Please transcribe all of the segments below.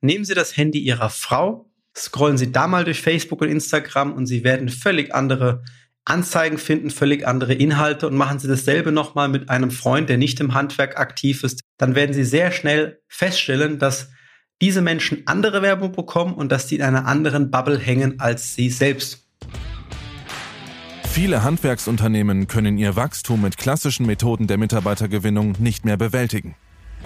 Nehmen Sie das Handy Ihrer Frau, scrollen Sie da mal durch Facebook und Instagram und Sie werden völlig andere Anzeigen finden, völlig andere Inhalte und machen Sie dasselbe nochmal mit einem Freund, der nicht im Handwerk aktiv ist. Dann werden Sie sehr schnell feststellen, dass diese Menschen andere Werbung bekommen und dass die in einer anderen Bubble hängen als Sie selbst. Viele Handwerksunternehmen können ihr Wachstum mit klassischen Methoden der Mitarbeitergewinnung nicht mehr bewältigen.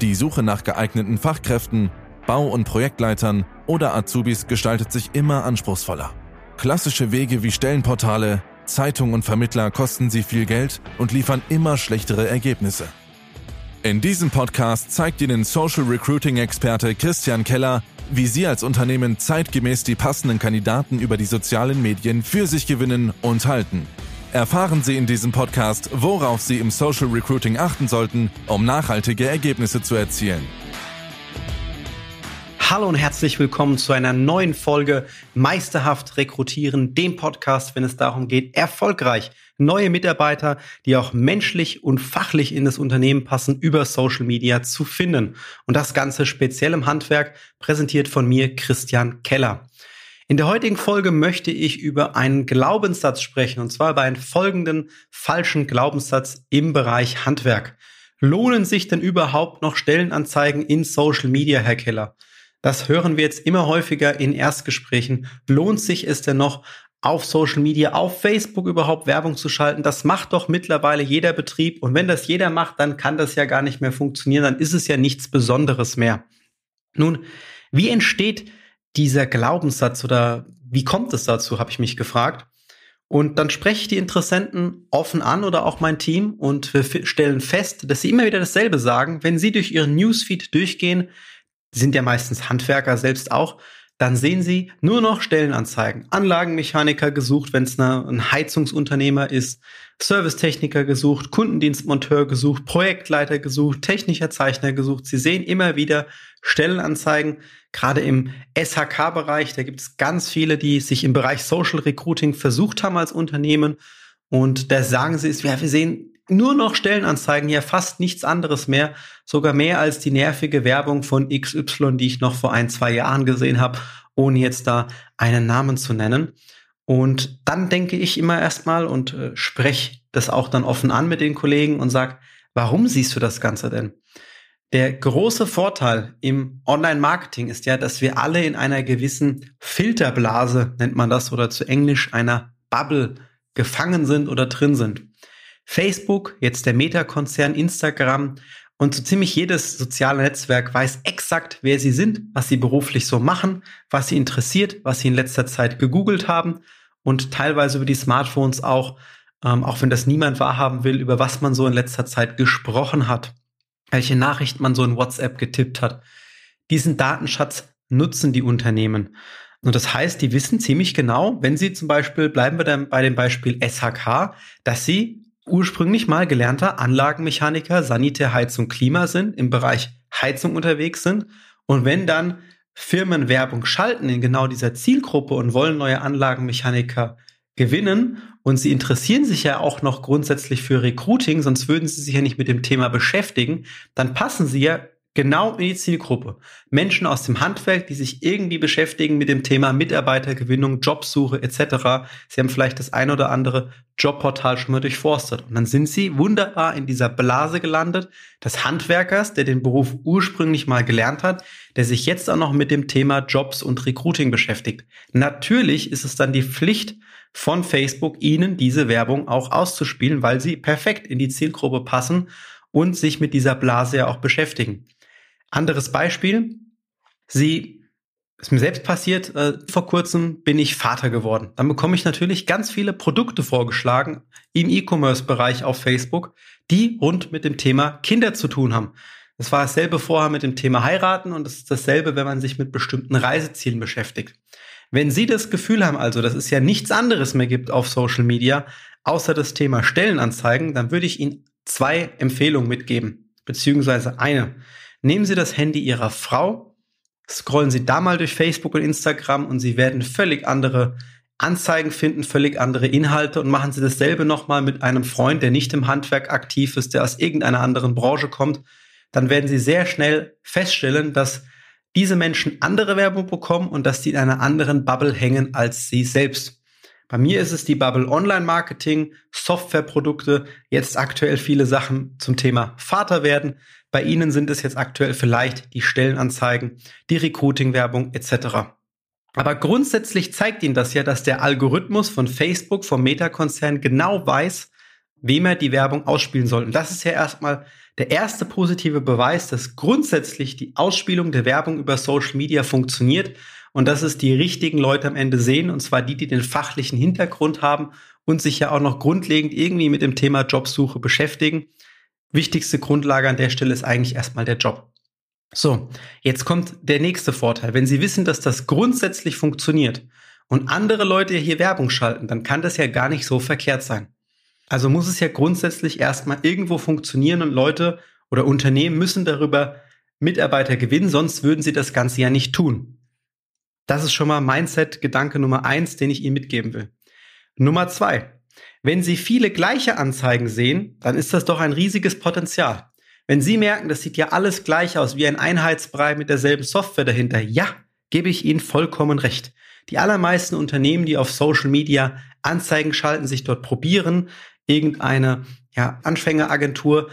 Die Suche nach geeigneten Fachkräften, Bau- und Projektleitern oder Azubis gestaltet sich immer anspruchsvoller. Klassische Wege wie Stellenportale, Zeitung und Vermittler kosten sie viel Geld und liefern immer schlechtere Ergebnisse. In diesem Podcast zeigt Ihnen Social Recruiting Experte Christian Keller, wie Sie als Unternehmen zeitgemäß die passenden Kandidaten über die sozialen Medien für sich gewinnen und halten. Erfahren Sie in diesem Podcast, worauf Sie im Social Recruiting achten sollten, um nachhaltige Ergebnisse zu erzielen. Hallo und herzlich willkommen zu einer neuen Folge Meisterhaft Rekrutieren, dem Podcast, wenn es darum geht, erfolgreich neue Mitarbeiter, die auch menschlich und fachlich in das Unternehmen passen, über Social Media zu finden. Und das Ganze speziell im Handwerk, präsentiert von mir Christian Keller. In der heutigen Folge möchte ich über einen Glaubenssatz sprechen, und zwar über einen folgenden falschen Glaubenssatz im Bereich Handwerk. Lohnen sich denn überhaupt noch Stellenanzeigen in Social Media, Herr Keller? Das hören wir jetzt immer häufiger in Erstgesprächen. Lohnt sich es denn noch, auf Social Media, auf Facebook überhaupt Werbung zu schalten? Das macht doch mittlerweile jeder Betrieb. Und wenn das jeder macht, dann kann das ja gar nicht mehr funktionieren. Dann ist es ja nichts Besonderes mehr. Nun, wie entsteht dieser Glaubenssatz oder wie kommt es dazu, habe ich mich gefragt. Und dann spreche ich die Interessenten offen an oder auch mein Team und wir stellen fest, dass sie immer wieder dasselbe sagen. Wenn sie durch ihren Newsfeed durchgehen, sind ja meistens Handwerker selbst auch, dann sehen Sie nur noch Stellenanzeigen. Anlagenmechaniker gesucht, wenn es ein Heizungsunternehmer ist, Servicetechniker gesucht, Kundendienstmonteur gesucht, Projektleiter gesucht, technischer Zeichner gesucht. Sie sehen immer wieder Stellenanzeigen, gerade im SHK-Bereich. Da gibt es ganz viele, die sich im Bereich Social Recruiting versucht haben als Unternehmen. Und da sagen sie es, ja, wir sehen nur noch Stellenanzeigen, ja fast nichts anderes mehr, sogar mehr als die nervige Werbung von XY, die ich noch vor ein, zwei Jahren gesehen habe, ohne jetzt da einen Namen zu nennen. Und dann denke ich immer erstmal und äh, spreche das auch dann offen an mit den Kollegen und sage, warum siehst du das Ganze denn? Der große Vorteil im Online-Marketing ist ja, dass wir alle in einer gewissen Filterblase, nennt man das, oder zu Englisch einer Bubble gefangen sind oder drin sind. Facebook, jetzt der Meta-Konzern, Instagram und so ziemlich jedes soziale Netzwerk weiß exakt, wer sie sind, was sie beruflich so machen, was sie interessiert, was sie in letzter Zeit gegoogelt haben und teilweise über die Smartphones auch, ähm, auch wenn das niemand wahrhaben will, über was man so in letzter Zeit gesprochen hat, welche Nachricht man so in WhatsApp getippt hat. Diesen Datenschatz nutzen die Unternehmen. Und das heißt, die wissen ziemlich genau, wenn sie zum Beispiel, bleiben wir dann bei dem Beispiel SHK, dass sie ursprünglich mal gelernter Anlagenmechaniker, Sanitär, Heizung, Klima sind, im Bereich Heizung unterwegs sind. Und wenn dann Firmen Werbung schalten in genau dieser Zielgruppe und wollen neue Anlagenmechaniker gewinnen und sie interessieren sich ja auch noch grundsätzlich für Recruiting, sonst würden sie sich ja nicht mit dem Thema beschäftigen, dann passen sie ja genau in die Zielgruppe. Menschen aus dem Handwerk, die sich irgendwie beschäftigen mit dem Thema Mitarbeitergewinnung, Jobsuche etc. Sie haben vielleicht das ein oder andere Jobportal schon mal durchforstet. Und dann sind sie wunderbar in dieser Blase gelandet des Handwerkers, der den Beruf ursprünglich mal gelernt hat, der sich jetzt auch noch mit dem Thema Jobs und Recruiting beschäftigt. Natürlich ist es dann die Pflicht von Facebook, ihnen diese Werbung auch auszuspielen, weil sie perfekt in die Zielgruppe passen und sich mit dieser Blase ja auch beschäftigen. Anderes Beispiel. Sie, ist mir selbst passiert, äh, vor kurzem bin ich Vater geworden. Dann bekomme ich natürlich ganz viele Produkte vorgeschlagen im E-Commerce-Bereich auf Facebook, die rund mit dem Thema Kinder zu tun haben. Das war dasselbe vorher mit dem Thema heiraten und es ist dasselbe, wenn man sich mit bestimmten Reisezielen beschäftigt. Wenn Sie das Gefühl haben, also, dass es ja nichts anderes mehr gibt auf Social Media, außer das Thema Stellenanzeigen, dann würde ich Ihnen zwei Empfehlungen mitgeben, beziehungsweise eine. Nehmen Sie das Handy Ihrer Frau, scrollen Sie da mal durch Facebook und Instagram und Sie werden völlig andere Anzeigen finden, völlig andere Inhalte und machen Sie dasselbe nochmal mit einem Freund, der nicht im Handwerk aktiv ist, der aus irgendeiner anderen Branche kommt, dann werden Sie sehr schnell feststellen, dass diese Menschen andere Werbung bekommen und dass die in einer anderen Bubble hängen als sie selbst. Bei mir ist es die Bubble Online Marketing, Softwareprodukte, jetzt aktuell viele Sachen zum Thema Vater werden. Bei Ihnen sind es jetzt aktuell vielleicht die Stellenanzeigen, die Recruiting-Werbung etc. Aber grundsätzlich zeigt Ihnen das ja, dass der Algorithmus von Facebook, vom Meta-Konzern genau weiß, wem er die Werbung ausspielen soll. Und das ist ja erstmal der erste positive Beweis, dass grundsätzlich die Ausspielung der Werbung über Social Media funktioniert und dass es die richtigen Leute am Ende sehen, und zwar die, die den fachlichen Hintergrund haben und sich ja auch noch grundlegend irgendwie mit dem Thema Jobsuche beschäftigen. Wichtigste Grundlage an der Stelle ist eigentlich erstmal der Job. So, jetzt kommt der nächste Vorteil. Wenn Sie wissen, dass das grundsätzlich funktioniert und andere Leute hier Werbung schalten, dann kann das ja gar nicht so verkehrt sein. Also muss es ja grundsätzlich erstmal irgendwo funktionieren und Leute oder Unternehmen müssen darüber Mitarbeiter gewinnen, sonst würden sie das Ganze ja nicht tun. Das ist schon mal Mindset-Gedanke Nummer eins, den ich Ihnen mitgeben will. Nummer zwei. Wenn Sie viele gleiche Anzeigen sehen, dann ist das doch ein riesiges Potenzial. Wenn Sie merken, das sieht ja alles gleich aus, wie ein Einheitsbrei mit derselben Software dahinter, ja, gebe ich Ihnen vollkommen recht. Die allermeisten Unternehmen, die auf Social Media Anzeigen schalten, sich dort probieren, irgendeine ja, Anfängeragentur,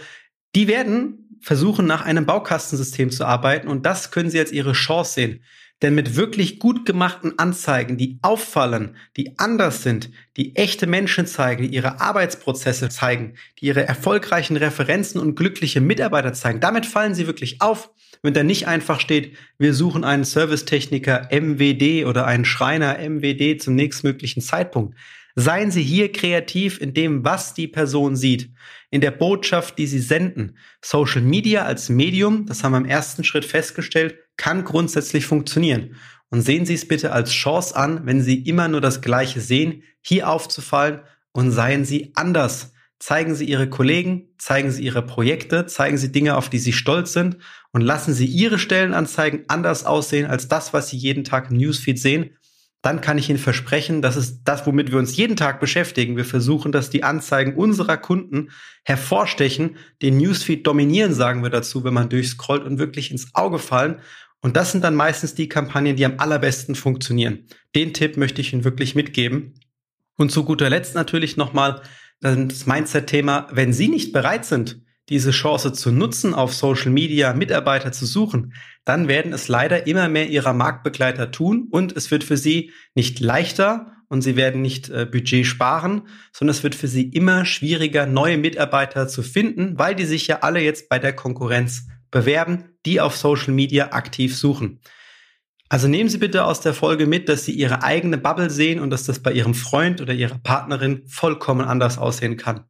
die werden versuchen, nach einem Baukastensystem zu arbeiten und das können Sie als Ihre Chance sehen. Denn mit wirklich gut gemachten Anzeigen, die auffallen, die anders sind, die echte Menschen zeigen, die ihre Arbeitsprozesse zeigen, die ihre erfolgreichen Referenzen und glückliche Mitarbeiter zeigen, damit fallen sie wirklich auf. Wenn da nicht einfach steht, wir suchen einen Servicetechniker MWD oder einen Schreiner MWD zum nächstmöglichen Zeitpunkt. Seien Sie hier kreativ in dem, was die Person sieht, in der Botschaft, die Sie senden. Social Media als Medium, das haben wir im ersten Schritt festgestellt, kann grundsätzlich funktionieren. Und sehen Sie es bitte als Chance an, wenn Sie immer nur das Gleiche sehen, hier aufzufallen und seien Sie anders. Zeigen Sie Ihre Kollegen, zeigen Sie Ihre Projekte, zeigen Sie Dinge, auf die Sie stolz sind und lassen Sie Ihre Stellenanzeigen anders aussehen als das, was Sie jeden Tag im Newsfeed sehen. Dann kann ich Ihnen versprechen, das ist das, womit wir uns jeden Tag beschäftigen. Wir versuchen, dass die Anzeigen unserer Kunden hervorstechen, den Newsfeed dominieren, sagen wir dazu, wenn man durchscrollt und wirklich ins Auge fallen. Und das sind dann meistens die Kampagnen, die am allerbesten funktionieren. Den Tipp möchte ich Ihnen wirklich mitgeben. Und zu guter Letzt natürlich nochmal das Mindset-Thema, wenn Sie nicht bereit sind, diese Chance zu nutzen, auf Social Media Mitarbeiter zu suchen, dann werden es leider immer mehr Ihrer Marktbegleiter tun und es wird für Sie nicht leichter und Sie werden nicht äh, Budget sparen, sondern es wird für Sie immer schwieriger, neue Mitarbeiter zu finden, weil die sich ja alle jetzt bei der Konkurrenz bewerben, die auf Social Media aktiv suchen. Also nehmen Sie bitte aus der Folge mit, dass Sie Ihre eigene Bubble sehen und dass das bei Ihrem Freund oder Ihrer Partnerin vollkommen anders aussehen kann.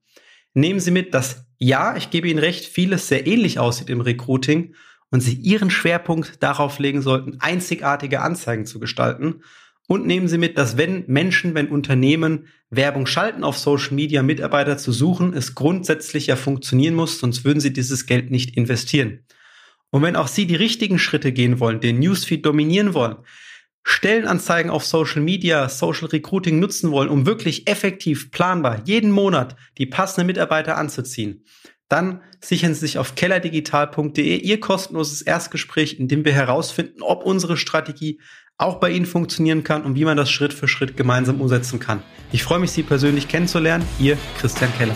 Nehmen Sie mit, dass ja, ich gebe Ihnen recht, vieles sehr ähnlich aussieht im Recruiting und Sie Ihren Schwerpunkt darauf legen sollten, einzigartige Anzeigen zu gestalten. Und nehmen Sie mit, dass wenn Menschen, wenn Unternehmen Werbung schalten auf Social Media, Mitarbeiter zu suchen, es grundsätzlich ja funktionieren muss, sonst würden Sie dieses Geld nicht investieren. Und wenn auch Sie die richtigen Schritte gehen wollen, den Newsfeed dominieren wollen, Stellenanzeigen auf Social Media, Social Recruiting nutzen wollen, um wirklich effektiv planbar jeden Monat die passenden Mitarbeiter anzuziehen, dann sichern Sie sich auf kellerdigital.de Ihr kostenloses Erstgespräch, in dem wir herausfinden, ob unsere Strategie auch bei Ihnen funktionieren kann und wie man das Schritt für Schritt gemeinsam umsetzen kann. Ich freue mich, Sie persönlich kennenzulernen. Ihr Christian Keller.